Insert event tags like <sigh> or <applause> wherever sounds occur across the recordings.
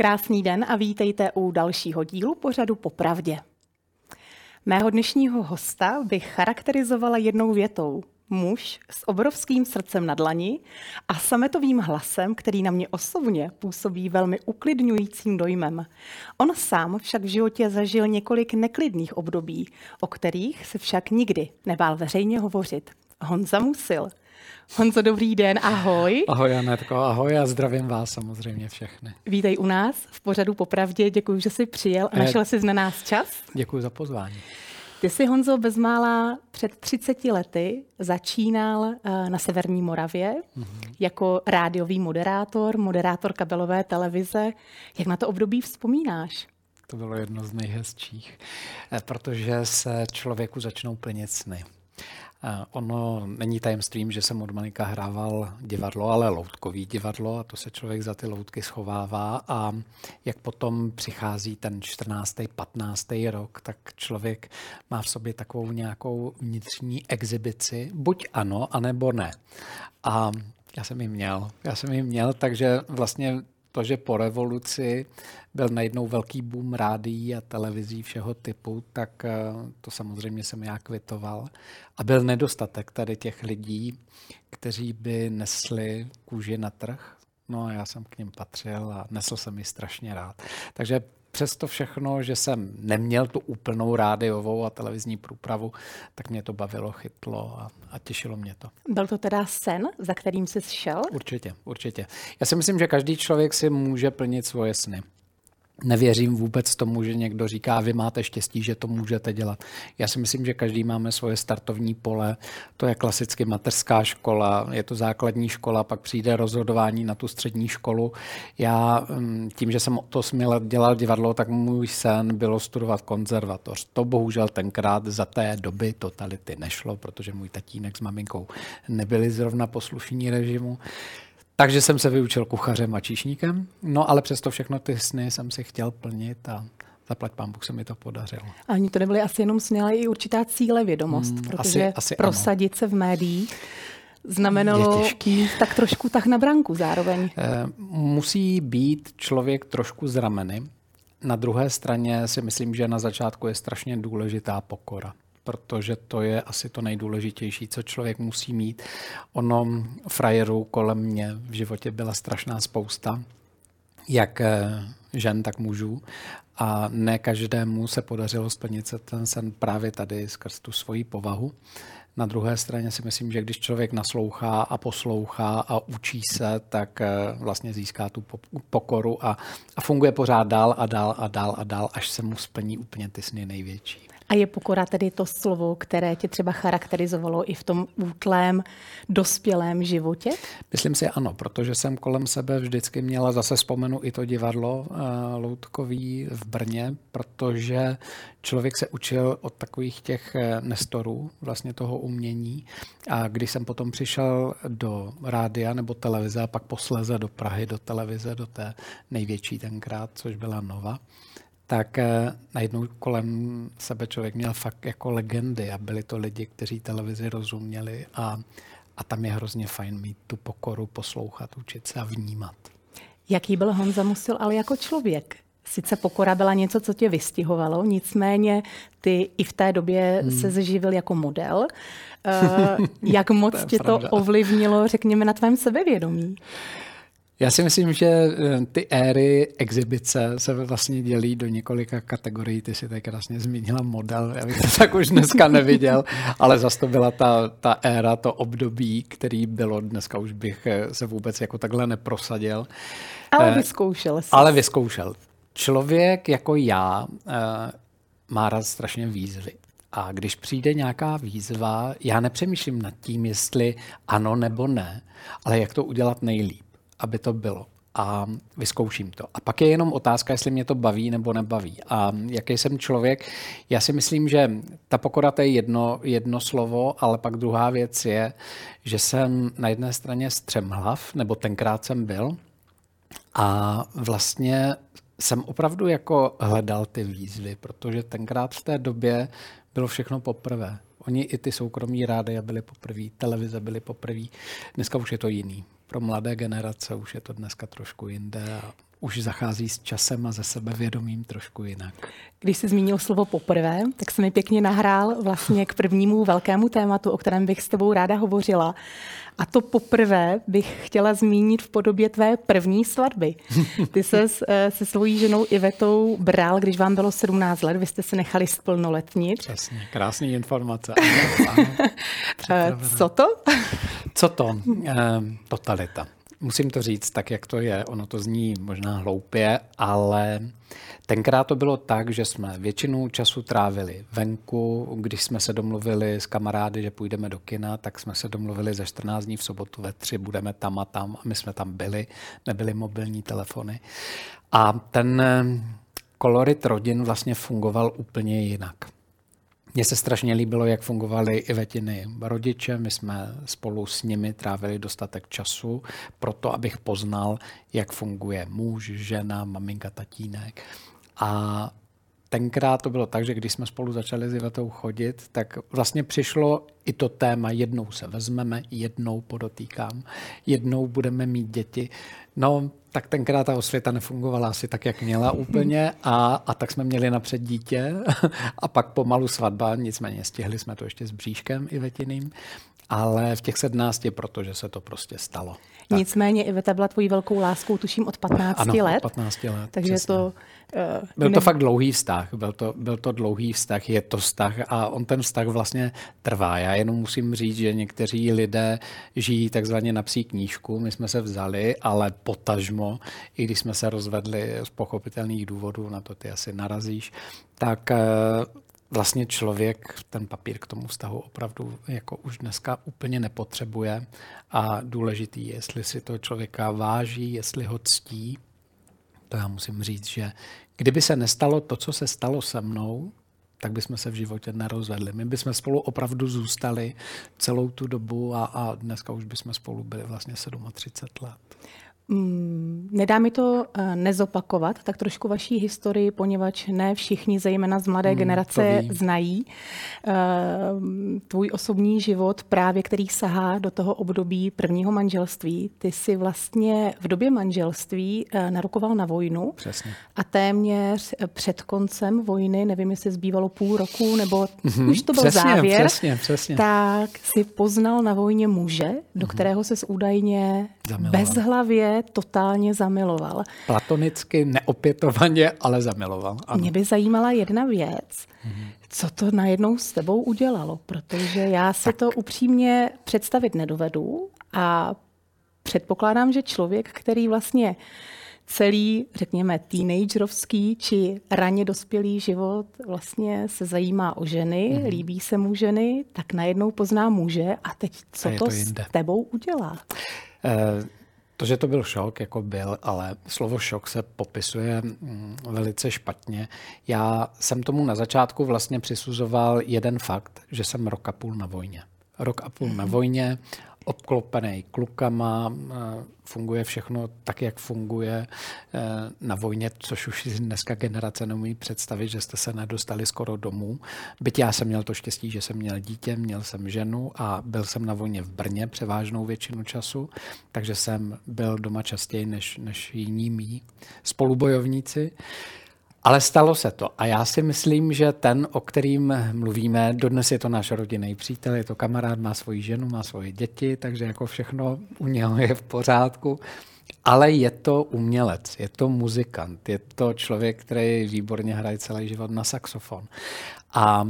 Krásný den a vítejte u dalšího dílu pořadu Popravdě. Mého dnešního hosta bych charakterizovala jednou větou. Muž s obrovským srdcem na dlani a sametovým hlasem, který na mě osobně působí velmi uklidňujícím dojmem. On sám však v životě zažil několik neklidných období, o kterých se však nikdy nebál veřejně hovořit. Honza Musil. Honzo, dobrý den, ahoj. Ahoj, Anetko, ahoj a zdravím vás samozřejmě všechny. Vítej u nás v pořadu Popravdě, děkuji, že jsi přijel a našel jsi na nás čas. Děkuji za pozvání. Ty jsi, Honzo, bezmála před 30 lety začínal eh, na Severní Moravě mm-hmm. jako rádiový moderátor, moderátor kabelové televize. Jak na to období vzpomínáš? To bylo jedno z nejhezčích, eh, protože se člověku začnou plnit sny. Ono není tajemstvím, že jsem od malinka hrával divadlo, ale loutkový divadlo a to se člověk za ty loutky schovává a jak potom přichází ten 14. 15. rok, tak člověk má v sobě takovou nějakou vnitřní exibici, buď ano, anebo ne. A já jsem ji měl. Já jsem ji měl, takže vlastně to, že po revoluci byl najednou velký boom rádií a televizí všeho typu, tak eh, to samozřejmě jsem já kvitoval. A byl nedostatek tady těch lidí, kteří by nesli kůži na trh. No a já jsem k ním patřil a nesl jsem ji strašně rád. Takže přesto všechno, že jsem neměl tu úplnou rádiovou a televizní průpravu, tak mě to bavilo, chytlo a, a těšilo mě to. Byl to teda sen, za kterým jsi šel? Určitě, určitě. Já si myslím, že každý člověk si může plnit svoje sny. Nevěřím vůbec tomu, že někdo říká, vy máte štěstí, že to můžete dělat. Já si myslím, že každý máme svoje startovní pole. To je klasicky mateřská škola, je to základní škola, pak přijde rozhodování na tu střední školu. Já mm, tím, že jsem to 8 let dělal divadlo, tak můj sen bylo studovat konzervatoř. To bohužel tenkrát za té doby totality nešlo, protože můj tatínek s maminkou nebyli zrovna poslušní režimu. Takže jsem se vyučil kuchařem a číšníkem, no ale přesto všechno ty sny jsem si chtěl plnit a zaplať pán Bůh se mi to podařilo. A oni to nebyly asi jenom sny, ale i určitá cíle vědomost, hmm, protože asi, asi prosadit ano. se v médiích znamenalo tak trošku tak na branku zároveň. E, musí být člověk trošku zrameny. Na druhé straně si myslím, že na začátku je strašně důležitá pokora protože to je asi to nejdůležitější, co člověk musí mít. Ono frajerů kolem mě v životě byla strašná spousta, jak eh, žen, tak mužů. A ne každému se podařilo splnit se ten sen právě tady skrz tu svoji povahu. Na druhé straně si myslím, že když člověk naslouchá a poslouchá a učí se, tak eh, vlastně získá tu pokoru a, a funguje pořád dál a dál a dál a dál, až se mu splní úplně ty sny největší. A je pokora tedy to slovo, které tě třeba charakterizovalo i v tom útlém, dospělém životě? Myslím si ano, protože jsem kolem sebe vždycky měla, zase vzpomenu i to divadlo uh, Loutkový v Brně, protože člověk se učil od takových těch eh, nestorů vlastně toho umění a když jsem potom přišel do rádia nebo televize a pak posléze do Prahy, do televize, do té největší tenkrát, což byla Nova, tak eh, najednou kolem sebe člověk měl fakt jako legendy a byli to lidi, kteří televizi rozuměli a, a tam je hrozně fajn mít tu pokoru, poslouchat, učit se a vnímat. Jaký byl Honza Musil ale jako člověk? Sice pokora byla něco, co tě vystihovalo, nicméně ty i v té době hmm. se zživil jako model. Uh, <laughs> jak moc to tě pravda. to ovlivnilo, řekněme, na tvém sebevědomí? Já si myslím, že eh, ty éry exibice se vlastně dělí do několika kategorií. Ty si tak krásně zmínila model, já bych to <laughs> tak už dneska neviděl, ale zase to byla ta, ta éra, to období, který bylo, dneska už bych eh, se vůbec jako takhle neprosadil. Ale eh, vyzkoušel jsi. Ale vyzkoušel. Člověk jako já má rád strašně výzvy. A když přijde nějaká výzva, já nepřemýšlím nad tím, jestli ano nebo ne, ale jak to udělat nejlíp aby to bylo a vyzkouším to. A pak je jenom otázka, jestli mě to baví nebo nebaví. A jaký jsem člověk, já si myslím, že ta pokora to je jedno, jedno slovo, ale pak druhá věc je, že jsem na jedné straně střemhlav, nebo tenkrát jsem byl, a vlastně jsem opravdu jako hledal ty výzvy, protože tenkrát v té době bylo všechno poprvé. Oni i ty soukromí rády byly poprvé, televize byly poprvé. Dneska už je to jiný pro mladé generace už je to dneska trošku jinde. A už zachází s časem a ze sebevědomím trošku jinak. Když jsi zmínil slovo poprvé, tak se mi pěkně nahrál vlastně k prvnímu velkému tématu, o kterém bych s tebou ráda hovořila. A to poprvé bych chtěla zmínit v podobě tvé první svatby. <laughs> Ty se eh, se svojí ženou Ivetou bral, když vám bylo 17 let, vy jste se nechali splnoletnit. Přesně, krásný informace. <laughs> Ano, ano, eh, Co to? Co to? Ehm, totalita. Musím to říct tak, jak to je. Ono to zní možná hloupě, ale tenkrát to bylo tak, že jsme většinu času trávili venku. Když jsme se domluvili s kamarády, že půjdeme do kina, tak jsme se domluvili ze 14 dní v sobotu ve tři, budeme tam a tam. A my jsme tam byli, nebyly mobilní telefony. A ten kolorit rodin vlastně fungoval úplně jinak. Mně se strašně líbilo, jak fungovaly Ivetiny rodiče. My jsme spolu s nimi trávili dostatek času pro to, abych poznal, jak funguje muž, žena, maminka, tatínek. A tenkrát to bylo tak, že když jsme spolu začali s Ivetou chodit, tak vlastně přišlo i to téma, jednou se vezmeme, jednou podotýkám, jednou budeme mít děti. No, tak tenkrát ta osvěta nefungovala asi tak, jak měla úplně a, a tak jsme měli napřed dítě <laughs> a pak pomalu svatba, nicméně stihli jsme to ještě s bříškem Ivetiným, ale v těch sednácti, protože se to prostě stalo. Tak. Nicméně Iveta byla tvojí velkou láskou, tuším, od 15 ano, let. Od 15 let. Takže přesně. to Uh, byl to fakt dlouhý vztah, byl to, byl to dlouhý vztah, je to vztah a on ten vztah vlastně trvá. Já jenom musím říct, že někteří lidé žijí takzvaně na psí knížku, my jsme se vzali, ale potažmo, i když jsme se rozvedli z pochopitelných důvodů, na to ty asi narazíš, tak uh, vlastně člověk ten papír k tomu vztahu opravdu jako už dneska úplně nepotřebuje a důležitý je, jestli si to člověka váží, jestli ho ctí, to já musím říct, že kdyby se nestalo to, co se stalo se mnou, tak bychom se v životě nerozvedli. My bychom spolu opravdu zůstali celou tu dobu a, a dneska už bychom spolu byli vlastně 37 let. Mm, nedá mi to uh, nezopakovat, tak trošku vaší historii, poněvadž ne všichni, zejména z mladé mm, generace, znají uh, tvůj osobní život, právě který sahá do toho období prvního manželství. Ty si vlastně v době manželství uh, narukoval na vojnu Přesně. a téměř před koncem vojny, nevím, jestli zbývalo půl roku, nebo mm-hmm, už to byl přesně, závěr, přesně, přesně. tak si poznal na vojně muže, do mm-hmm. kterého se údajně bezhlavě totálně zamiloval. Platonicky, neopětovaně, ale zamiloval. Ano. Mě by zajímala jedna věc. Mm-hmm. Co to najednou s tebou udělalo? Protože já si tak. to upřímně představit nedovedu a předpokládám, že člověk, který vlastně celý, řekněme, teenagerovský či raně dospělý život vlastně se zajímá o ženy, mm-hmm. líbí se mu ženy, tak najednou pozná muže a teď co a to, to s tebou udělá? Uh, to, že to byl šok, jako byl, ale slovo šok se popisuje mm, velice špatně. Já jsem tomu na začátku vlastně přisuzoval jeden fakt, že jsem rok a půl na vojně. Rok a půl na mhm. vojně, obklopený klukama, eh, funguje všechno tak, jak funguje eh, na vojně, což už dneska generace neumí představit, že jste se nedostali skoro domů. Byť já jsem měl to štěstí, že jsem měl dítě, měl jsem ženu a byl jsem na vojně v Brně převážnou většinu času, takže jsem byl doma častěji než, než jiní mý spolubojovníci. Ale stalo se to. A já si myslím, že ten, o kterým mluvíme, dodnes je to náš rodinný přítel, je to kamarád, má svoji ženu, má svoje děti, takže jako všechno u něho je v pořádku. Ale je to umělec, je to muzikant, je to člověk, který výborně hraje celý život na saxofon. A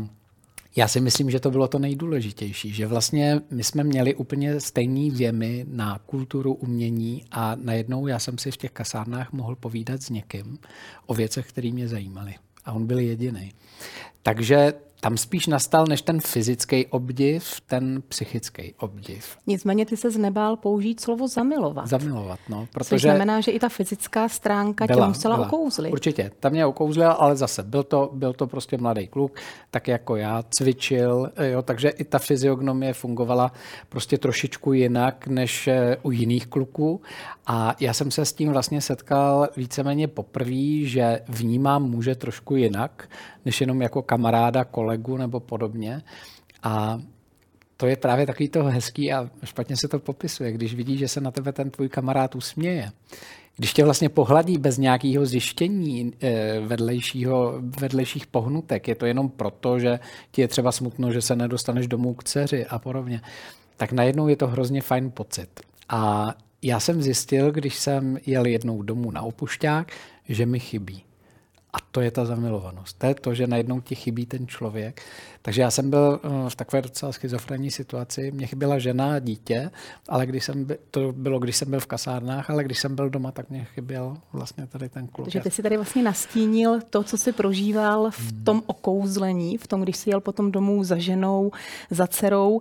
já si myslím, že to bylo to nejdůležitější, že vlastně my jsme měli úplně stejný věmy na kulturu, umění a najednou já jsem si v těch kasárnách mohl povídat s někým o věcech, které mě zajímaly. A on byl jediný. Takže tam spíš nastal než ten fyzický obdiv, ten psychický obdiv. Nicméně ty se znebál použít slovo zamilovat. Zamilovat, no. Protože Což znamená, že i ta fyzická stránka byla, tě musela byla. okouzlit. Určitě, tam mě okouzlila, ale zase byl to, byl to prostě mladý kluk, tak jako já, cvičil, jo, takže i ta fyziognomie fungovala prostě trošičku jinak než eh, u jiných kluků a já jsem se s tím vlastně setkal víceméně poprvé, že vnímám muže trošku jinak, než jenom jako kamaráda, kolegu nebo podobně. A to je právě takový to hezký a špatně se to popisuje, když vidíš, že se na tebe ten tvůj kamarád usměje, když tě vlastně pohladí bez nějakého zjištění eh, vedlejšího, vedlejších pohnutek, je to jenom proto, že ti je třeba smutno, že se nedostaneš domů k dceři a podobně, tak najednou je to hrozně fajn pocit. A já jsem zjistil, když jsem jel jednou domů na opušťák, že mi chybí. A to je ta zamilovanost. To je to, že najednou ti chybí ten člověk. Takže já jsem byl eh, v takové docela schizofrenní situaci. Mě chyběla žena a dítě, ale když jsem byl, to bylo, když jsem byl v kasárnách, ale když jsem byl doma, tak mě chyběl vlastně tady ten kluk. Takže ty si tady vlastně nastínil to, co jsi prožíval v hmm. tom okouzlení, v tom, když jsi jel potom domů za ženou, za dcerou.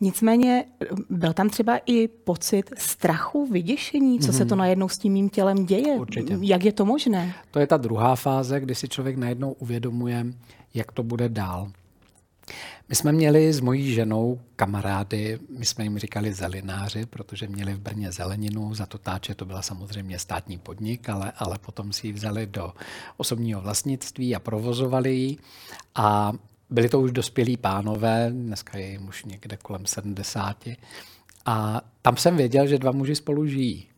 Nicméně byl tam třeba i pocit strachu, vyděšení, co mm-hmm. se to mhm. najednou s tím mým tělem děje. Určitě. Jak je to možné? To je ta druhá fáze, kdy si člověk najednou uvědomuje, jak to bude dál. My jsme měli s mojí ženou kamarády, my jsme jim říkali zelináři, protože měli v Brně zeleninu, za to táče to byla samozřejmě státní podnik, ale, ale potom si ji vzali do osobního vlastnictví a provozovali ji. A byli to už dospělí pánové, dneska je jim už někde kolem 70. A tam jsem věděl, že dva muži spolu žijí.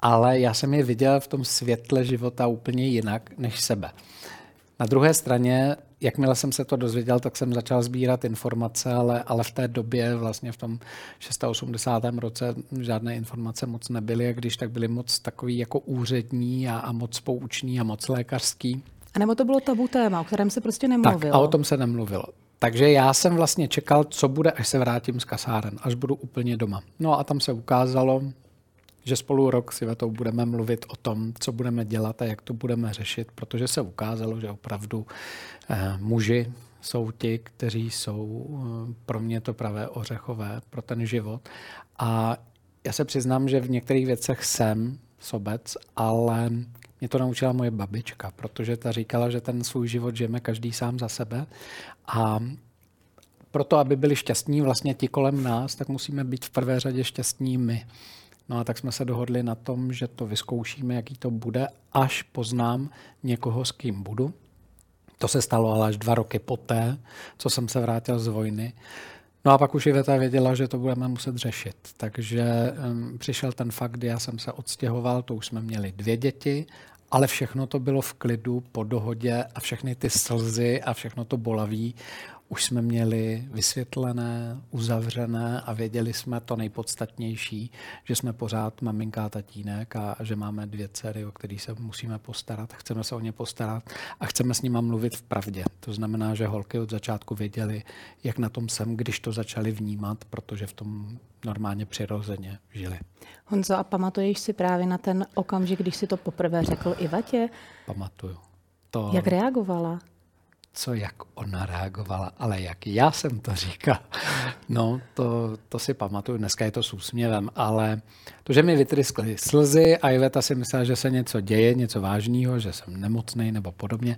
Ale já jsem je viděl v tom světle života úplně jinak než sebe. Na druhé straně, jakmile jsem se to dozvěděl, tak jsem začal sbírat informace, ale, ale v té době, vlastně v tom 680. roce, žádné informace moc nebyly, a když tak byly moc takový jako úřední a, a moc poučný a moc lékařský. A nebo to bylo tabu téma, o kterém se prostě nemluvilo. Tak, a o tom se nemluvilo. Takže já jsem vlastně čekal, co bude, až se vrátím z kasáren, až budu úplně doma. No a tam se ukázalo, že spolu rok si to budeme mluvit o tom, co budeme dělat a jak to budeme řešit, protože se ukázalo, že opravdu eh, muži jsou ti, kteří jsou eh, pro mě to pravé ořechové pro ten život. A já se přiznám, že v některých věcech jsem sobec, ale mě to naučila moje babička, protože ta říkala, že ten svůj život žijeme každý sám za sebe a proto, aby byli šťastní vlastně ti kolem nás, tak musíme být v prvé řadě šťastní my. No a tak jsme se dohodli na tom, že to vyzkoušíme, jaký to bude, až poznám někoho, s kým budu. To se stalo ale až dva roky poté, co jsem se vrátil z vojny. No a pak už Iveta věděla, že to budeme muset řešit. Takže um, přišel ten fakt, kdy já jsem se odstěhoval, to už jsme měli dvě děti ale všechno to bylo v klidu, po dohodě a všechny ty slzy a všechno to bolaví už jsme měli vysvětlené, uzavřené a věděli jsme to nejpodstatnější, že jsme pořád maminka a tatínek a že máme dvě dcery, o kterých se musíme postarat, chceme se o ně postarat a chceme s nima mluvit v pravdě. To znamená, že holky od začátku věděli, jak na tom jsem, když to začali vnímat, protože v tom normálně přirozeně žili. Honzo, a pamatuješ si právě na ten okamžik, když si to poprvé řekl Ivatě? Pamatuju. To... Jak reagovala? Co jak ona reagovala, ale jak já jsem to říkal, no to, to si pamatuju, dneska je to s úsměvem, ale to, že mi vytryskly slzy a Iveta si myslela, že se něco děje, něco vážného, že jsem nemocný nebo podobně,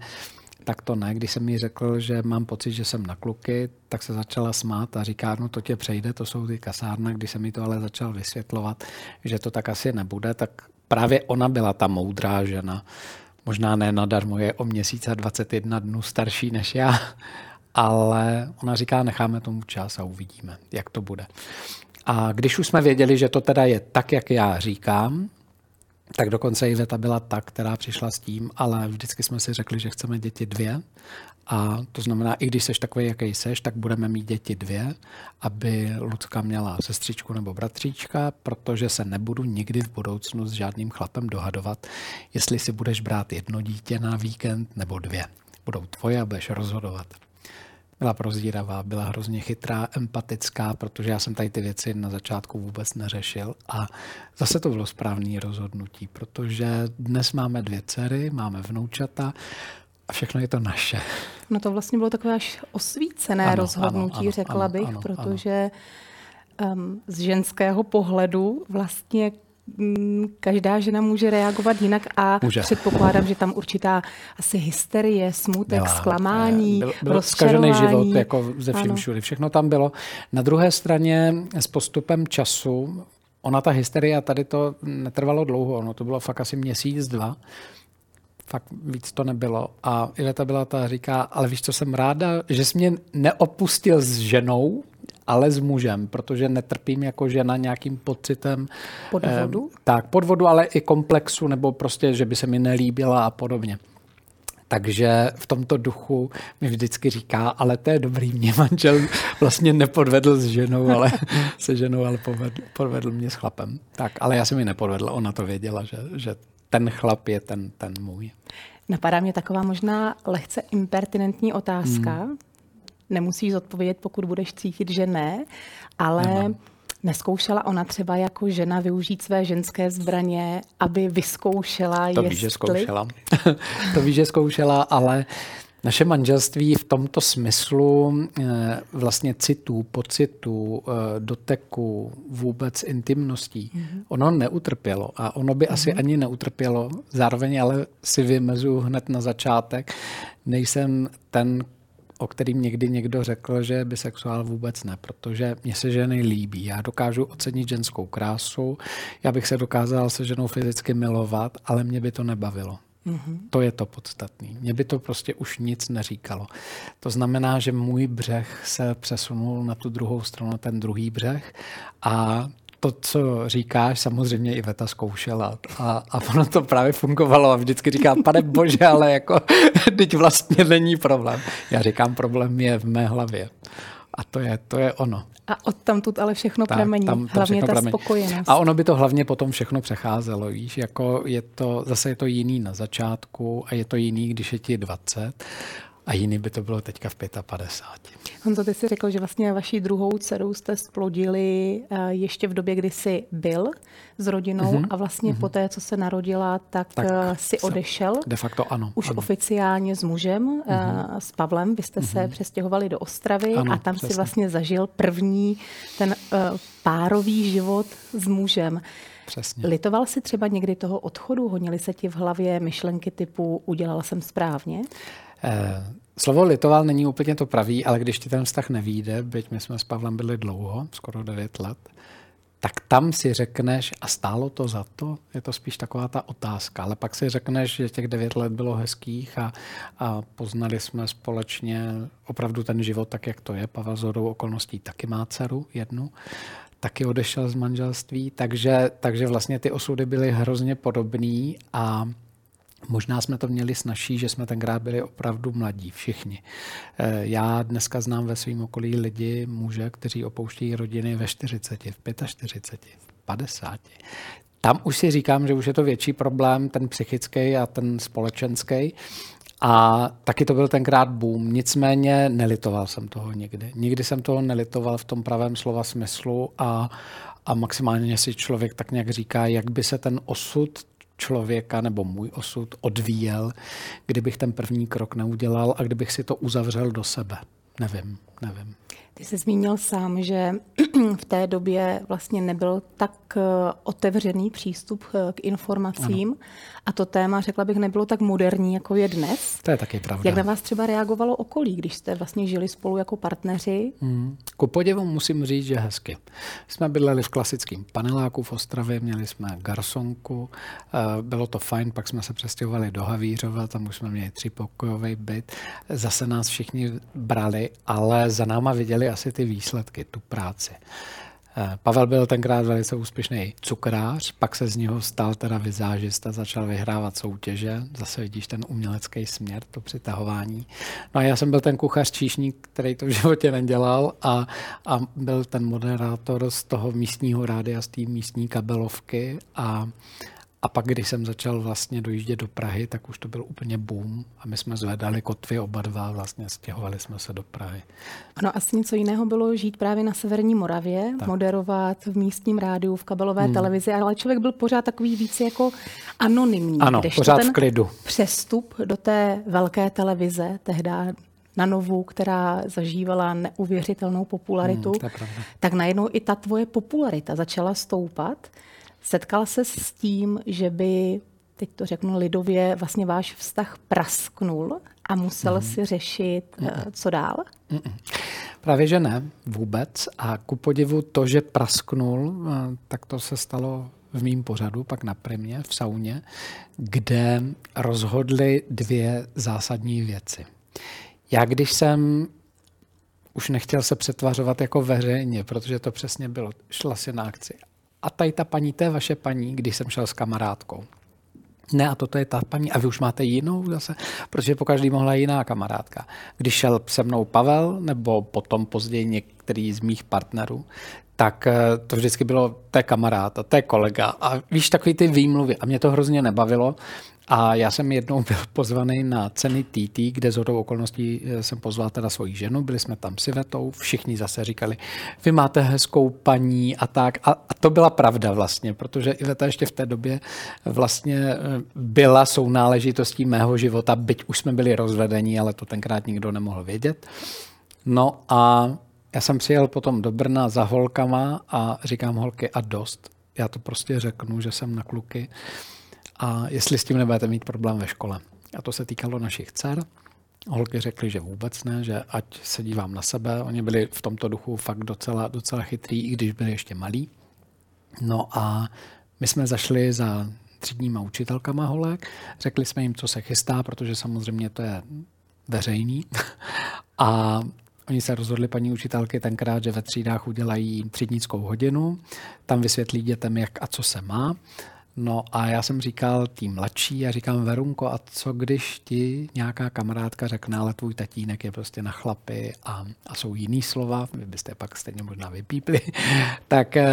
tak to ne. Když jsem jí řekl, že mám pocit, že jsem na kluky, tak se začala smát a říká, no to tě přejde, to jsou ty kasárna. Když jsem mi to ale začal vysvětlovat, že to tak asi nebude, tak právě ona byla ta moudrá žena, možná ne nadarmo, je o měsíc a 21 dnů starší než já, ale ona říká, necháme tomu čas a uvidíme, jak to bude. A když už jsme věděli, že to teda je tak, jak já říkám, tak dokonce Iveta byla ta, která přišla s tím, ale vždycky jsme si řekli, že chceme děti dvě. A to znamená, i když seš takový, jaký seš, tak budeme mít děti dvě, aby Lucka měla sestřičku nebo bratříčka, protože se nebudu nikdy v budoucnu s žádným chlapem dohadovat, jestli si budeš brát jedno dítě na víkend nebo dvě. Budou tvoje a budeš rozhodovat byla prozíravá, byla hrozně chytrá, empatická, protože já jsem tady ty věci na začátku vůbec neřešil a zase to bylo správné rozhodnutí, protože dnes máme dvě dcery, máme vnoučata a všechno je to naše. No to vlastně bylo takové až osvícené ano, rozhodnutí, ano, ano, řekla ano, bych, ano, protože ano. Um, z ženského pohledu vlastně Mm, každá žena může reagovat jinak a může. předpokládám, že tam určitá asi hysterie, smutek, Byla, zklamání, byl, byl zkažený život jako ze vším všude. Všechno tam bylo. Na druhé straně s postupem času, ona ta hysterie, tady to netrvalo dlouho, ono to bylo fakt asi měsíc, dva, fakt víc to nebylo. A Iveta byla ta říká, ale víš, co jsem ráda, že jsi mě neopustil s ženou, ale s mužem, protože netrpím jako žena nějakým pocitem podvodu. Eh, tak, podvodu, ale i komplexu, nebo prostě, že by se mi nelíbila a podobně. Takže v tomto duchu mi vždycky říká, ale to je dobrý, mě manžel vlastně nepodvedl s ženou, ale <laughs> se ženou, ale podvedl, podvedl mě s chlapem. Tak, ale já jsem mi nepodvedl, ona to věděla, že, že ten chlap je ten, ten můj. Napadá mě taková možná lehce impertinentní otázka. Hmm. Nemusíš zodpovědět, pokud budeš cítit, že ne, ale Nemám. neskoušela ona třeba jako žena využít své ženské zbraně, aby vyzkoušela, to jestli... Víš, že zkoušela. <laughs> to víš, že zkoušela, ale naše manželství v tomto smyslu eh, vlastně citů, pocitů, eh, doteku, vůbec intimností, mm-hmm. ono neutrpělo a ono by mm-hmm. asi ani neutrpělo. Zároveň ale si vymezuju hned na začátek, nejsem ten, o kterým někdy někdo řekl, že je bisexuál vůbec ne, protože mě se ženy líbí. Já dokážu ocenit ženskou krásu, já bych se dokázal se ženou fyzicky milovat, ale mě by to nebavilo. Mm-hmm. To je to podstatné. Mně by to prostě už nic neříkalo. To znamená, že můj břeh se přesunul na tu druhou stranu, ten druhý břeh a to, co říkáš, samozřejmě i Veta zkoušela a, a ono to právě fungovalo a vždycky říká, pane bože, ale jako <laughs> teď vlastně není problém. Já říkám, problém je v mé hlavě. A to je, to je ono. A od tam tu ale všechno tak, pramení, tam, tam hlavně ta pramení. spokojenost. A ono by to hlavně potom všechno přecházelo, víš, jako je to, zase je to jiný na začátku a je to jiný, když je ti 20 a jiný by to bylo teďka v 55. Honzo, ty jsi řekl, že vlastně vaší druhou dceru jste splodili eh, ještě v době, kdy jsi byl s rodinou mm-hmm. a vlastně mm-hmm. po té, co se narodila, tak, tak eh, si odešel. De facto ano. Už ano. oficiálně s mužem, mm-hmm. s Pavlem. Vy jste mm-hmm. se mhm. přestěhovali do Ostravy ano, a tam přesně. si vlastně zažil první ten uh, párový život s mužem. Přesně. Litoval si třeba někdy toho odchodu? Honili se ti v hlavě myšlenky typu udělala jsem správně? Eh, slovo litoval není úplně to pravý, ale když ti ten vztah nevíde, byť my jsme s Pavlem byli dlouho, skoro 9 let, tak tam si řekneš, a stálo to za to? Je to spíš taková ta otázka. Ale pak si řekneš, že těch devět let bylo hezkých a, a poznali jsme společně opravdu ten život tak, jak to je. Pavel z okolností taky má dceru jednu, taky odešel z manželství, takže, takže vlastně ty osudy byly hrozně podobný a Možná jsme to měli snažší, že jsme tenkrát byli opravdu mladí, všichni. Eh, já dneska znám ve svém okolí lidi, muže, kteří opouštějí rodiny ve 40, v 45, v 50. Tam už si říkám, že už je to větší problém, ten psychický a ten společenský. A taky to byl tenkrát boom. Nicméně nelitoval jsem toho nikdy. Nikdy jsem toho nelitoval v tom pravém slova smyslu a, a maximálně si člověk tak nějak říká, jak by se ten osud člověka nebo můj osud odvíjel, kdybych ten první krok neudělal a kdybych si to uzavřel do sebe. Nevím, nevím. Ty jsi zmínil sám, že <clears throat> v té době vlastně nebyl tak eh, otevřený přístup eh, k informacím ano. a to téma, řekla bych, nebylo tak moderní, jako je dnes. To je taky pravda. Jak na vás třeba reagovalo okolí, když jste vlastně žili spolu jako partneři? Hmm. Ku podivu musím říct, že hezky. Jsme bydleli v klasickém paneláku v Ostravě, měli jsme garsonku, eh, bylo to fajn, pak jsme se přestěhovali do Havířova, tam už jsme měli třipokojový byt, zase nás všichni brali, ale za náma viděli viděli asi ty výsledky, tu práci. Eh, Pavel byl tenkrát velice úspěšný cukrář, pak se z něho stal teda vizážista, začal vyhrávat soutěže, zase vidíš ten umělecký směr, to přitahování. No a já jsem byl ten kuchař číšník, který to v životě nedělal a, a byl ten moderátor z toho místního rádia, z té místní kabelovky a a pak, když jsem začal vlastně dojíždět do Prahy, tak už to byl úplně boom a my jsme zvedali kotvy oba dva, vlastně stěhovali jsme se do Prahy. Ano, asi něco jiného bylo žít právě na Severní Moravě, tak. moderovat v místním rádiu, v kabelové hmm. televizi, ale člověk byl pořád takový víc jako anonymní. Ano, pořád ten v klidu. Přestup do té velké televize, tehdy na Novu, která zažívala neuvěřitelnou popularitu, hmm, tak najednou i ta tvoje popularita začala stoupat. Setkal se s tím, že by, teď to řeknu lidově, vlastně váš vztah prasknul a musel mm. si řešit, mm. co dál? Mm. Právě, že ne, vůbec. A ku podivu to, že prasknul, eh, tak to se stalo v mým pořadu, pak na primě, v sauně, kde rozhodly dvě zásadní věci. Já, když jsem už nechtěl se přetvařovat jako veřejně, protože to přesně bylo. Šla si na akci. A tady ta paní, to je vaše paní, když jsem šel s kamarádkou. Ne, a toto je ta paní, a vy už máte jinou zase, protože po každý mohla jiná kamarádka. Když šel se mnou Pavel, nebo potom později některý z mých partnerů, tak eh, to vždycky bylo, to je kamarád a to je kolega. A víš, takový ty výmluvy. A mě to hrozně nebavilo. A já jsem jednou byl pozvaný na ceny TT, kde z hodou okolností eh, jsem pozval teda svoji ženu, byli jsme tam s Ivetou, všichni zase říkali, vy máte hezkou paní a tak. A, a to byla pravda vlastně, protože Iveta ještě v té době vlastně eh, byla sounáležitostí mého života, byť už jsme byli rozvedení, ale to tenkrát nikdo nemohl vědět. No a já jsem přijel potom do Brna za holkama a říkám holky a dost. Já to prostě řeknu, že jsem na kluky a jestli s tím nebudete mít problém ve škole. A to se týkalo našich dcer. Holky řekly, že vůbec ne, že ať se dívám na sebe. Oni byli v tomto duchu fakt docela, docela chytrý, i když byli ještě malí. No a my jsme zašli za třídníma učitelkama holek, řekli jsme jim, co se chystá, protože samozřejmě to je veřejný. <laughs> A Oni se rozhodli, paní učitelky, tenkrát, že ve třídách udělají třídnickou hodinu, tam vysvětlí dětem, jak a co se má. No a já jsem říkal tým mladší a říkám, Verunko, a co když ti nějaká kamarádka řekne, ale tvůj tatínek je prostě na chlapy a, a jsou jiný slova, vy byste pak stejně možná vypípli, <laughs> tak eh,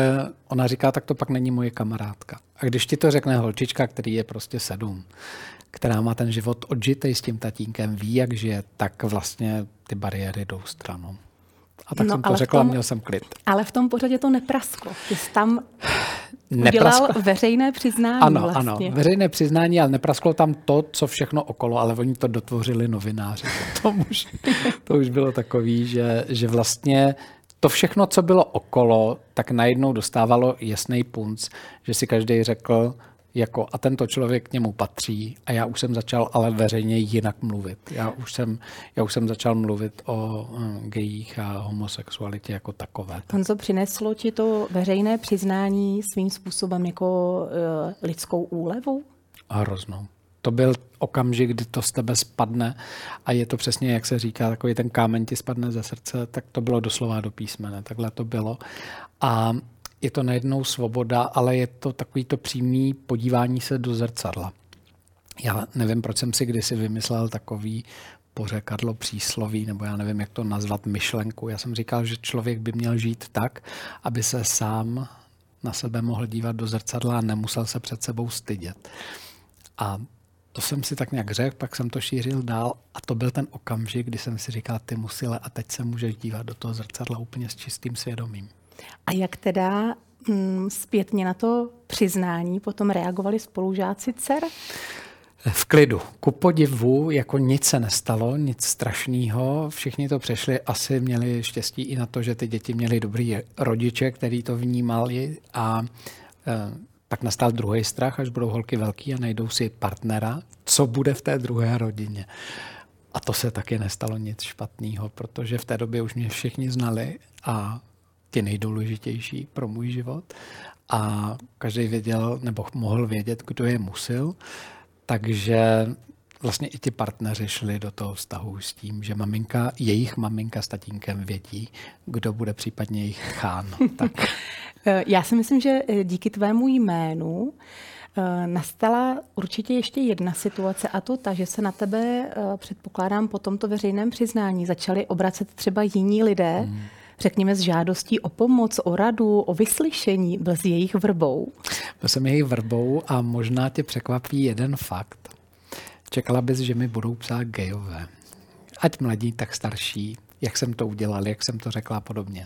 ona říká, tak to pak není moje kamarádka. A když ti to řekne holčička, který je prostě sedm, která má ten život odžitej s tím tatínkem, ví, jak žije, tak vlastně ty bariéry jdou stranou. A tak no, jsem to řekla tom, měl jsem klid. Ale v tom pořadě to neprasklo. Ty jsi tam <sighs> udělal veřejné přiznání Ano, vlastně. ano, veřejné přiznání, ale neprasklo tam to, co všechno okolo, ale oni to dotvořili novináři. <laughs> To už, to už bylo takový, že, že vlastně to všechno, co bylo okolo, tak najednou dostávalo jasný punc, že si každý řekl, jako a tento člověk k němu patří a já už jsem začal ale veřejně jinak mluvit. Já už jsem, já už jsem začal mluvit o um, gejích a homosexualitě jako takové. co přineslo ti to veřejné přiznání svým způsobem jako uh, lidskou úlevu? A hroznou. To byl okamžik, kdy to z tebe spadne a je to přesně, jak se říká, takový ten kámen ti spadne ze srdce, tak to bylo doslova do písmene, takhle to bylo. A je to najednou svoboda, ale je to takový to přímý podívání se do zrcadla. Já nevím, proč jsem si kdysi vymyslel takový pořekadlo přísloví, nebo já nevím, jak to nazvat, myšlenku. Já jsem říkal, že člověk by měl žít tak, aby se sám na sebe mohl dívat do zrcadla a nemusel se před sebou stydět. A to jsem si tak nějak řekl, pak jsem to šířil dál a to byl ten okamžik, kdy jsem si říkal, ty musile a teď se můžeš dívat do toho zrcadla úplně s čistým svědomím. A jak teda mm, zpětně na to přiznání potom reagovali spolužáci dcer? V klidu. Ku podivu, jako nic se nestalo, nic strašného. Všichni to přešli, asi měli štěstí i na to, že ty děti měly dobrý rodiče, který to vnímali a e, pak nastal druhý strach, až budou holky velký a najdou si partnera, co bude v té druhé rodině. A to se taky nestalo nic špatného, protože v té době už mě všichni znali a ti nejdůležitější pro můj život. A každý věděl, nebo mohl vědět, kdo je musil. Takže vlastně i ti partneři šli do toho vztahu s tím, že maminka, jejich maminka s tatínkem vědí, kdo bude případně jejich chán. <laughs> Tak. Já si myslím, že díky tvému jménu eh, nastala určitě ještě jedna situace a to ta, že se na tebe, eh, předpokládám, po tomto veřejném přiznání začali obracet třeba jiní lidé, hmm řekněme, s žádostí o pomoc, o radu, o vyslyšení, byl s jejich vrbou? Byl jsem jejich vrbou a možná tě překvapí jeden fakt. Čekala bys, že mi budou psát gejové. Ať mladí, tak starší. Jak jsem to udělal, jak jsem to řekla a podobně.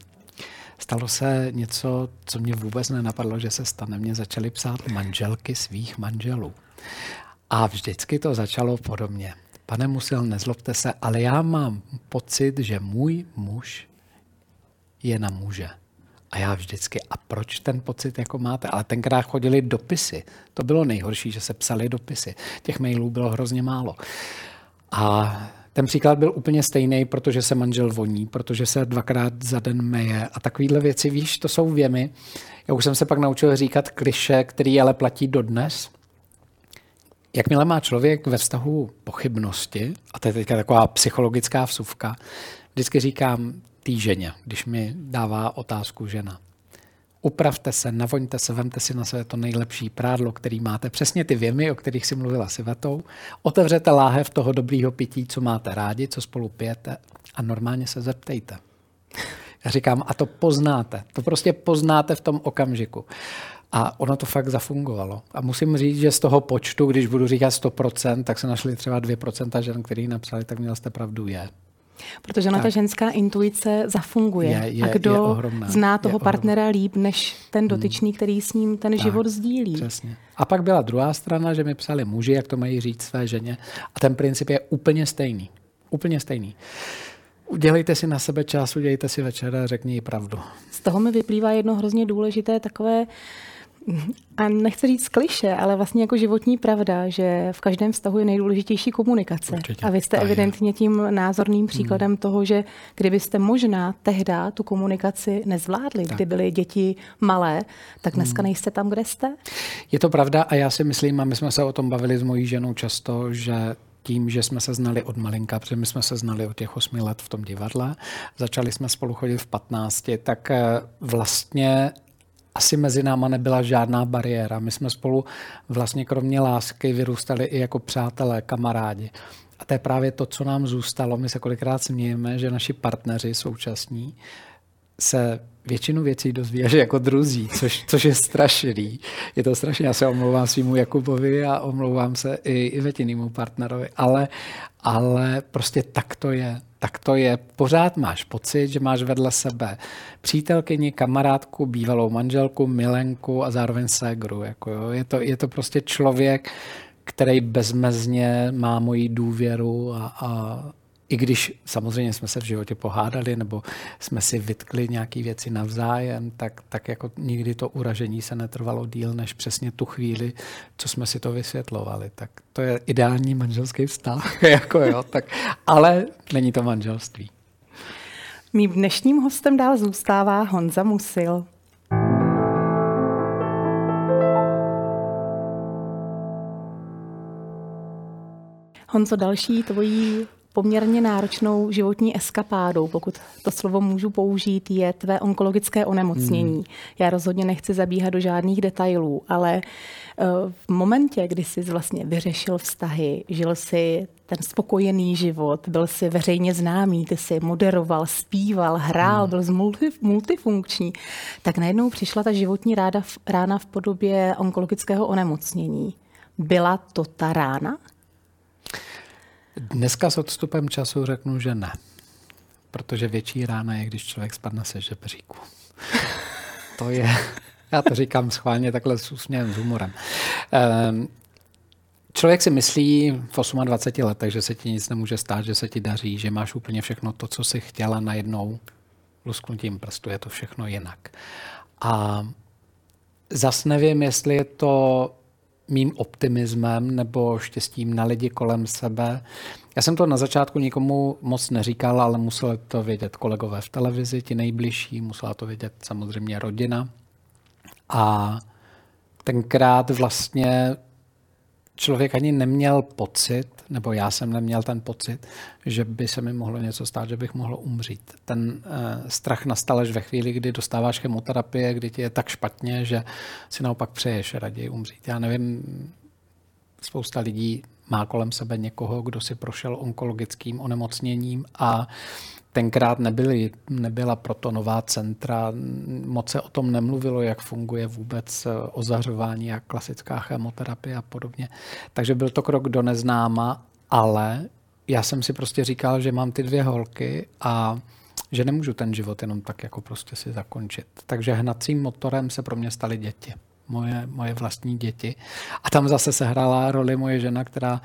Stalo se něco, co mě vůbec nenapadlo, že se stane. Mě začaly psát manželky svých manželů. A vždycky to začalo podobně. Pane Musil, nezlobte se, ale já mám pocit, že můj muž je na muže. A já vždycky, a proč ten pocit jako máte? Ale tenkrát chodili dopisy. To bylo nejhorší, že se psali dopisy. Těch mailů bylo hrozně málo. A ten příklad byl úplně stejný, protože se manžel voní, protože se dvakrát za den meje a takovéhle věci, víš, to jsou věmy. Já už jsem se pak naučil říkat kliše, který ale platí dodnes. Jakmile má člověk ve vztahu pochybnosti, a to je teďka taková psychologická vsuvka, vždycky říkám, té ženě, když mi dává otázku žena. Upravte se, navoňte se, vemte si na sebe to nejlepší prádlo, který máte, přesně ty věmy, o kterých si mluvila s Ivetou, otevřete láhev toho dobrýho pití, co máte rádi, co spolu pijete a normálně se zeptejte. Já říkám, a to poznáte. To prostě poznáte v tom okamžiku. A ono to fakt zafungovalo. A musím říct, že z toho počtu, když budu říkat 100%, tak se našli třeba 2% žen, který napsali, tak měl jste pravdu, je. Protože na ta ženská intuice zafunguje. Je, je, a kdo je ohromná, zná toho partnera ohromná. líp, než ten hmm. dotyčný, který s ním ten tak, život sdílí. Přesně. A pak byla druhá strana, že mi psali muži, jak to mají říct své ženě. A ten princip je úplně stejný. Úplně stejný. Udělejte si na sebe čas, udělejte si večer a řekni jí pravdu. Z toho mi vyplývá jedno hrozně důležité takové a nechci říct kliše, ale vlastně jako životní pravda, že v každém vztahu je nejdůležitější komunikace. Určitě. A vy jste a evidentně je. tím názorným hmm. příkladem hmm. toho, že kdybyste možná tehdy tu komunikaci nezvládli, tak. kdy byly děti malé, tak dneska hmm. nejste tam, kde jste? Je to pravda a já si myslím, a my jsme se o tom bavili s mojí ženou často, že tím, že jsme se znali od malinka, protože my jsme se znali od těch osmi let v tom divadle, začali jsme spolu chodit v 15, tak eh, vlastně asi mezi náma nebyla žádná bariéra. My jsme spolu vlastně kromě lásky vyrůstali i jako přátelé, kamarádi. A to je právě to, co nám zůstalo. My se kolikrát smějeme, že naši partneři současní se většinu věcí dozví až jako druzí, což, což je strašný. Je to strašné. Já se omlouvám svýmu Jakubovi a omlouvám se i Ivetinému partnerovi, ale, ale prostě tak to je. Tak to je. Pořád máš pocit, že máš vedle sebe přítelkyni, kamarádku, bývalou manželku, milenku a zároveň ségru. Jako jo. Je, to, je to prostě člověk, který bezmezně má moji důvěru a, a i když samozřejmě jsme se v životě pohádali nebo jsme si vytkli nějaké věci navzájem, tak, tak jako nikdy to uražení se netrvalo díl než přesně tu chvíli, co jsme si to vysvětlovali. Tak to je ideální manželský vztah, <laughs> jako jo, tak, ale není to manželství. Mým dnešním hostem dál zůstává Honza Musil. Honzo, další tvojí poměrně náročnou životní eskapádou, pokud to slovo můžu použít, je tvé onkologické onemocnění. Hmm. Já rozhodně nechci zabíhat do žádných detailů, ale eh, v momentě, kdy jsi vlastně vyřešil vztahy, žil si ten spokojený život, byl si veřejně známý, ty si moderoval, zpíval, hrál, hmm. byl multi, multifunkční, tak najednou přišla ta životní ráda, rána v podobě onkologického onemocnění. Byla to ta rána? Dneska s odstupem času řeknu, že ne. Protože větší rána je, když člověk spadne se žebříku. <laughs> to je, já to říkám schválně takhle s úsměvem, s humorem. Um, Člověk si myslí v 28 letech, že se ti nic nemůže stát, že se ti daří, že máš úplně všechno to, co jsi chtěla najednou lusknutím prstu, je to všechno jinak. A zas nevím, jestli je to mým optimismem nebo štěstím na lidi kolem sebe. Já jsem to na začátku nikomu moc neříkal, ale museli to vědět kolegové v televizi, ti nejbližší, musela to vědět samozřejmě rodina. A tenkrát vlastně člověk ani neměl pocit, nebo já jsem neměl ten pocit, že by se mi mohlo něco stát, že bych mohl umřít. Ten uh, strach nastal až ve chvíli, kdy dostáváš chemoterapie, kdy ti je tak špatně, že si naopak přeješ raději umřít. Já nevím, spousta lidí má kolem sebe někoho, kdo si prošel onkologickým onemocněním a tenkrát nebyly, nebyla proto nová centra, moc se o tom nemluvilo, jak funguje vůbec eh, ozařování a klasická chemoterapie a podobně. Takže byl to krok do neznáma, ale já jsem si prostě říkal, že mám ty dvě holky a že nemůžu ten život jenom tak jako prostě si zakončit. Takže hnacím motorem se pro mě staly děti moje, moje vlastní děti. A tam zase se hrála roli moje žena, která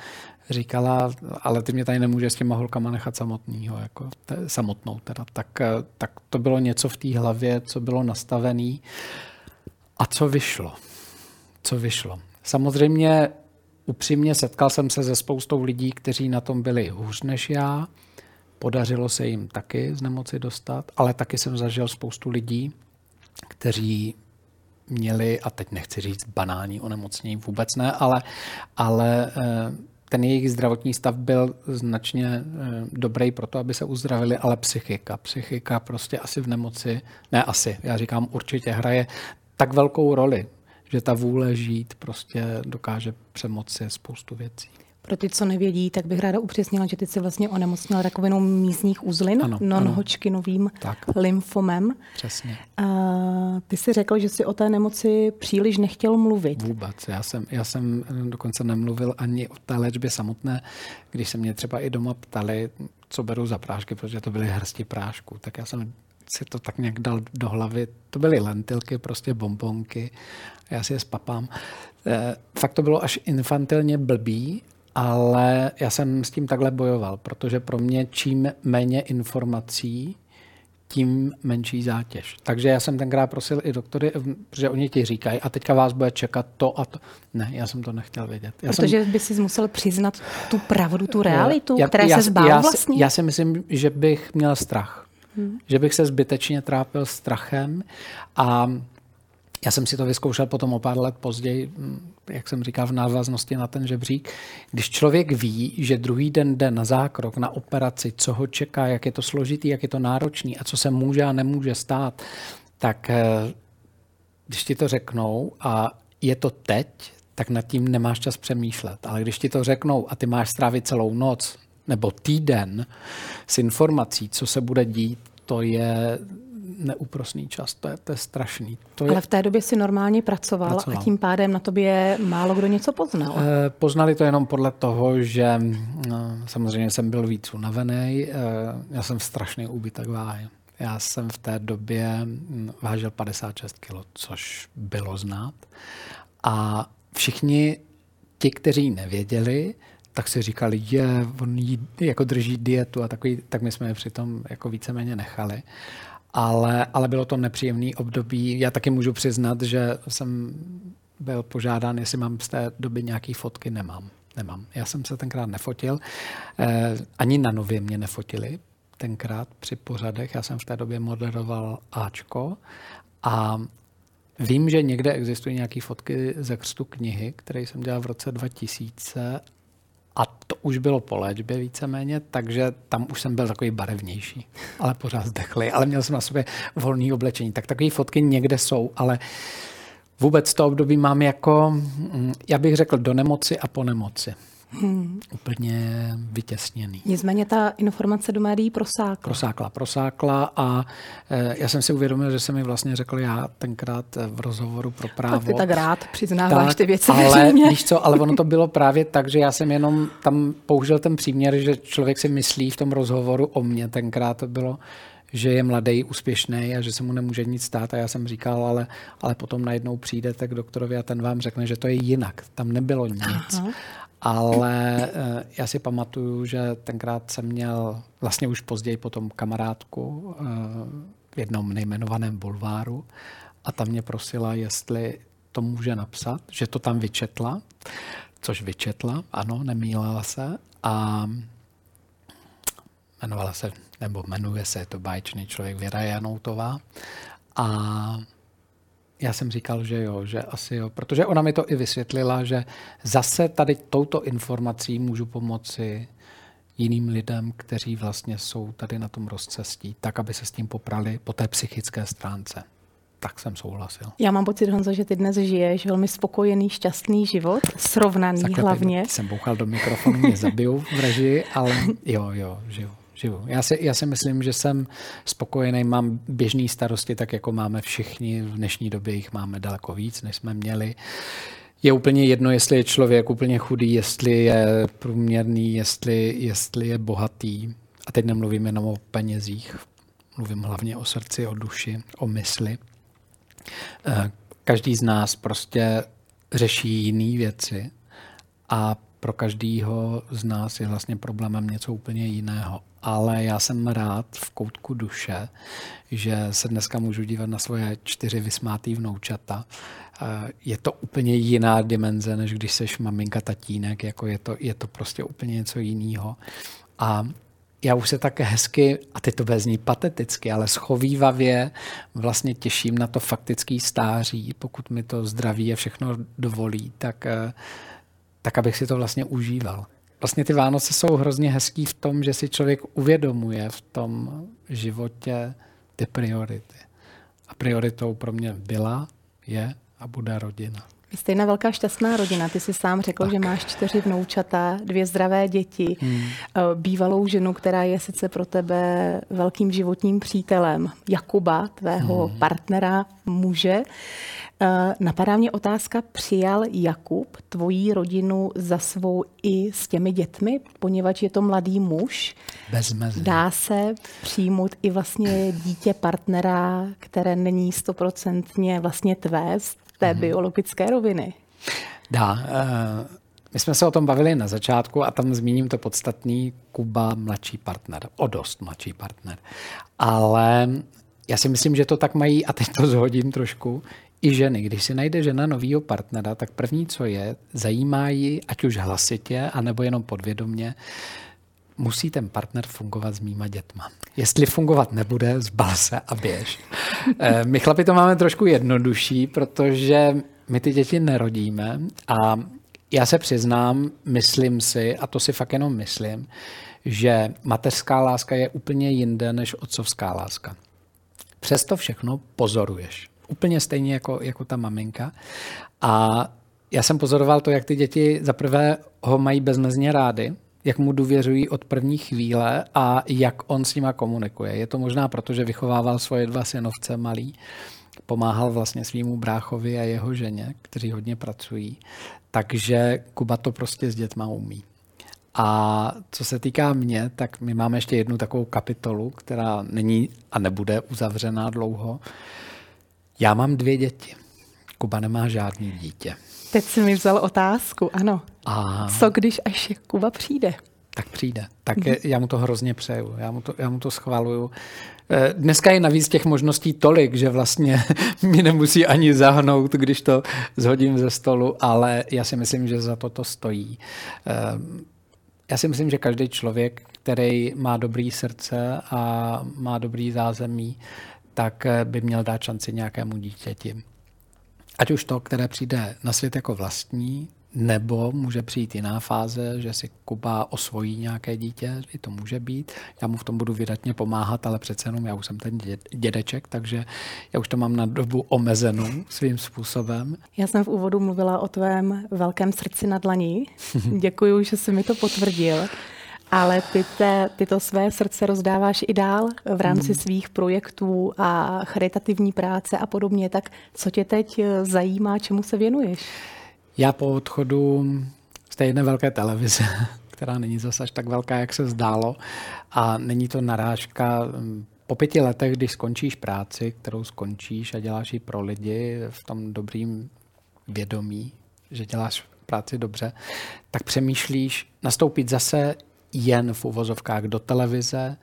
říkala, ale ty mě tady nemůžeš s těma holkama nechat samotnýho, jako te, samotnou teda. Tak, tak to bylo něco v té hlavě, co bylo nastavené a co vyšlo. Co vyšlo. Samozřejmě upřímně setkal jsem se se spoustou lidí, kteří na tom byli hůř než já. Podařilo se jim taky z nemoci dostat, ale taky jsem zažil spoustu lidí, kteří měli, a teď nechci říct banální onemocnění, vůbec ne, ale, ale eh, ten jejich zdravotní stav byl značně eh, dobrý pro to, aby se uzdravili, ale psychika. Psychika prostě asi v nemoci, ne asi, já říkám určitě hraje tak velkou roli, že ta vůle žít prostě dokáže přemoci spoustu věcí. Pro ty, co nevědí, tak bych ráda upřesnila, že ty jsi vlastně onemocněl rakovinou mízních uzlin, Ano, non-Hodgkinovým lymfomem. Přesně. A ty si řekl, že si o té nemoci příliš nechtěl mluvit. Vůbec. Já jsem, já jsem dokonce nemluvil ani o té léčbě samotné, když se mě třeba i doma ptali, co beru za prášky, protože to byly hrsti prášku, tak já jsem si to tak nějak dal do hlavy. To byly lentilky, prostě bombonky. Já si je spapám. Eh, Fakt to bylo až infantilně blbý, ale já jsem s tím takhle bojoval, protože pro mě čím méně informací, tím menší zátěž. Takže já jsem tenkrát prosil i doktory, protože oni ti říkají, a teďka vás bude čekat to a to. Ne, já jsem to nechtěl vědět. Já Protože jsem, by si musel přiznat tu pravdu, tu realitu, já, které já, se zbál já, vlastně. Já si myslím, že bych měl strach. Hmm. Že bych se zbytečně trápil strachem a já jsem si to vyzkoušel potom o pár let později, mm, jak jsem říkal, v návaznosti na ten žebřík. Když člověk ví, že druhý den jde na zákrok, na operaci, co ho čeká, jak je to složitý, jak je to náročný a co se může a nemůže stát, tak eh, když ti to řeknou a je to teď, tak nad tím nemáš čas přemýšlet. Ale když ti to řeknou a ty máš strávit celou noc nebo týden s informací, co se bude dít, to je neúprosný čas, to je, to je strašný. To je, Ale v té době si normálně pracoval, Pracoval. a tím pádem na tobě málo kdo něco poznal. Eh, Poznali to jenom podle toho, že no, samozřejmě jsem byl víc unavený, eh, já jsem strašný úbytek váhy. Já jsem v té době hm, vážil 56 kg, což bylo znát. A všichni ti, kteří nevěděli, tak si říkali, je, on jí, jako drží dietu a takový, tak my jsme je přitom jako víceméně nechali. Ale, ale bylo to nepříjemný období. Já taky můžu přiznat, že jsem byl požádán, jestli mám z té doby nějaké fotky. Nemám. Nemám. Já jsem se tenkrát nefotil. Eh, ani na nově mě nefotili tenkrát při pořadech. Já jsem v té době moderoval Ačko a vím, že někde existují nějaké fotky ze křtu knihy, které jsem dělal v roce 2000 a to už bylo po léčbě víceméně, takže tam už jsem byl takový barevnější, <laughs> ale pořád zdechlý. Ale měl jsem na sobě volný oblečení. Tak takové fotky někde jsou, ale vůbec to období mám jako, mm, já bych řekl, do nemoci a po nemoci. Hmm. <laughs> Úplně vytěsněný. Nicméně ta informace do médií prosákla. Prosákla, prosákla a e, já jsem si uvědomil, že jsem mi vlastně řekl já tenkrát v rozhovoru pro právo. Tak ty tak rád přiznáváš tak, ty věci ale, víš co, ale ono to bylo právě tak, že já jsem jenom tam použil ten příměr, že člověk si myslí v tom rozhovoru o mně, tenkrát to bylo, že je mladý, úspěšný a že se mu nemůže nic stát. A já jsem říkal, ale, ale potom najednou přijdete k doktorovi a ten vám řekne, že to je jinak. Tam nebylo nic. Aha. Ale eh, já si pamatuju, že tenkrát jsem měl vlastně už později potom kamarádku eh, v jednom nejmenovaném bulváru a tam mě prosila, jestli to může napsat, že to tam vyčetla, což vyčetla, ano, nemýlela se a jmenovala se, nebo jmenuje se, je to báječný člověk Věra Janoutová a já jsem říkal, že jo, že asi jo, protože ona mi to i vysvětlila, že zase tady touto informací můžu pomoci jiným lidem, kteří vlastně jsou tady na tom rozcestí, tak, aby se s tím poprali po té psychické stránce. Tak jsem souhlasil. Já mám pocit, Honzo, že ty dnes žiješ velmi spokojený, šťastný život, srovnaný Takhle hlavně. Jsem bouchal do mikrofonu, mě zabijou v režii, ale jo, jo, žiju. Žiju. Já si, já si myslím, že jsem spokojený, mám běžné starosti, tak jako máme všichni. V dnešní době jich máme daleko víc, než jsme měli. Je úplně jedno, jestli je člověk úplně chudý, jestli je průměrný, jestli, jestli je bohatý. A teď nemluvím jenom o penězích, mluvím hlavně o srdci, o duši, o mysli. Eh, Každý z nás prostě řeší jiné věci a pro každého z nás je vlastně problémem něco úplně jiného. Ale já jsem rád v koutku duše, že se dneska můžu dívat na svoje čtyři vysmátý vnoučata. Eh, Je to úplně jiná dimenze, než když seš maminka, tatínek, jako je to, je to prostě úplně něco jiného. A já už se tak hezky, a teď to bude zní pateticky, ale schovývavě vlastně těším na to faktický stáří, pokud mi to zdraví a všechno dovolí, tak, eh, tak abych si to vlastně užíval. Vlastně ty Vánoce jsou hrozně hezký v tom, že si člověk uvědomuje v tom životě ty priority. A prioritou pro mě byla, je a bude rodina. Vy jste jedna velká šťastná rodina. Ty jsi sám řekl, tak. že máš čtyři vnoučata, dvě zdravé děti, hmm. Eh, bývalou ženu, která je sice pro tebe velkým životním přítelem, Jakuba, tvého hmm. partnera, muže. Eh, napadá mě otázka, přijal Jakub tvoji rodinu za svou i s těmi dětmi, poněvadž je to mladý muž. Bez mezi. Dá se přijmout i vlastně dítě partnera, které není stoprocentně vlastně tvé, z té hmm. biologické roviny? Dá. Uh, my jsme se o tom bavili na začátku a tam zmíním to podstatný Kuba mladší partner, o dost mladší partner. Ale já si myslím, že to tak mají, a teď to zhodím trošku, i ženy. Když si najde žena novýho partnera, tak první, co je, zajímá ji, ať už hlasitě, anebo jenom podvědomně, musí ten partner fungovat s mýma dětma. Jestli fungovat nebude, zbal se a běž. <laughs> Eh, my chlapi to máme trošku jednodušší, protože my ty děti nerodíme a já se přiznám, myslím si, a to si fakt jenom myslím, že mateřská láska je úplně jinde než otcovská láska. Přesto všechno pozoruješ. Úplně stejně jako, jako ta maminka. A já jsem pozoroval to, jak ty děti zaprvé ho mají bezmezně rády, jak mu důvěřují od první chvíle a jak on s nima komunikuje. Je to možná proto, že vychovával svoje dva synovce malý, pomáhal vlastně svýmu bráchovi a jeho ženě, kteří hodně pracují. Takže Kuba to prostě s dětma umí. A co se týká mě, tak my máme ještě jednu takovou kapitolu, která není a nebude uzavřená dlouho. Já mám dvě děti. Kuba nemá žádný dítě. Teď si mi vzal otázku, ano. A... Co když až Kuba přijde? Tak přijde. Tak mm-hmm. já mu to hrozně přeju. Já mu to, já mu to schvaluju. Eh, dneska je navíc těch možností tolik, že vlastně <laughs> mi nemusí ani zahnout, když to zhodím ze stolu, ale já si myslím, že za to to stojí. Eh, já si myslím, že každý člověk, který má dobrý srdce a má dobrý zázemí, tak eh, by měl dát šanci nějakému dítěti. Ať už to, které přijde na svět jako vlastní, nebo může přijít jiná fáze, že si Kuba osvojí nějaké dítě, i to může být. Já mu v tom budu vydatně pomáhat, ale přece jenom já už jsem ten dědeček, takže já už to mám na dobu omezenou svým způsobem. Já jsem v úvodu mluvila o tvém velkém srdci na dlaní. <laughs> Děkuji, že jsi mi to potvrdil. Ale ty, te, ty to své srdce rozdáváš i dál v rámci hmm. svých projektů a charitativní práce a podobně. Tak co tě teď eh, zajímá, čemu se věnuješ? Já po odchodu z té jedné velké televize, <laughs> která není zase až tak velká, jak se zdálo, a není to narážka hm, po pěti letech, když skončíš práci, kterou skončíš a děláš ji pro lidi v tom dobrým vědomí, že děláš práci dobře, tak přemýšlíš nastoupit zase jen v uvozovkách do televize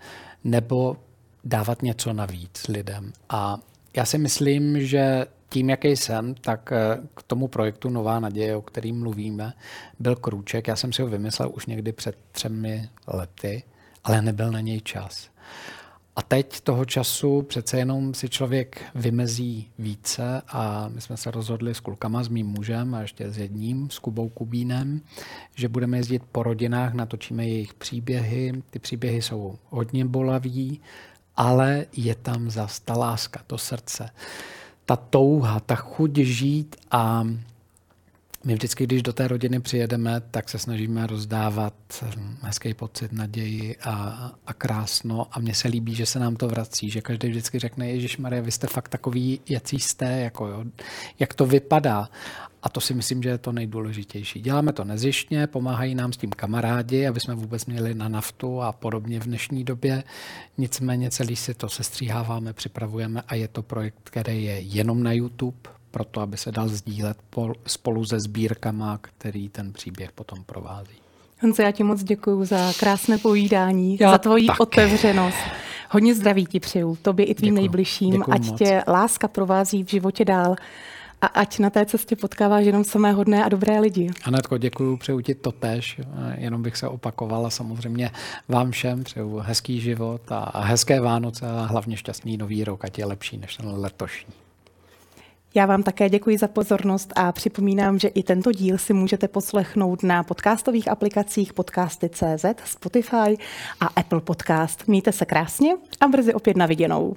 nebo dávat něco navíc lidem. A já si myslím, že tím, jaký jsem, tak eh, k tomu projektu Nová naděje, o kterým mluvíme, byl krůček. Já jsem si ho vymyslel už někdy před třemi lety, ale nebyl na něj čas. A teď toho času přece jenom si člověk vymezí více a my jsme se rozhodli s klukama, s mým mužem a ještě s jedním, s Kubou Kubínem, že budeme jezdit po rodinách, natočíme jejich příběhy. Ty příběhy jsou hodně bolaví, ale je tam zas ta láska, to srdce, ta touha, ta chuť žít a my vždycky, když do té rodiny přijedeme, tak se snažíme rozdávat hm, hezký pocit, naději a, a krásno. A mně se líbí, že se nám to vrací, že každý vždycky řekne, Ježíš Maria, vy jste fakt takový, jací jste, jako jo, jak to vypadá. A to si myslím, že je to nejdůležitější. Děláme to nezjištně, pomáhají nám s tím kamarádi, aby jsme vůbec měli na naftu a podobně v dnešní době. Nicméně celý si to sestříháváme, připravujeme a je to projekt, který je jenom na YouTube, proto, aby se dal sdílet spolu se sbírkama, který ten příběh potom provází. Honzo, já ti moc děkuji za krásné povídání, já za tvoji taky. otevřenost. Hodně zdraví ti přeju, tobě i tvým děkuju, nejbližším, děkuju ať moc. tě láska provází v životě dál a ať na té cestě potkáváš jenom samé hodné a dobré lidi. Anetko, děkuji, přeju ti to tež, jenom bych se opakovala samozřejmě vám všem, přeju hezký život a hezké Vánoce a hlavně šťastný nový rok, ať je lepší než ten letošní. Já vám také děkuji za pozornost a připomínám, že i tento díl si můžete poslechnout na podcastových aplikacích podcasty.cz, Spotify a Apple Podcast. Mějte se krásně a brzy opět na viděnou.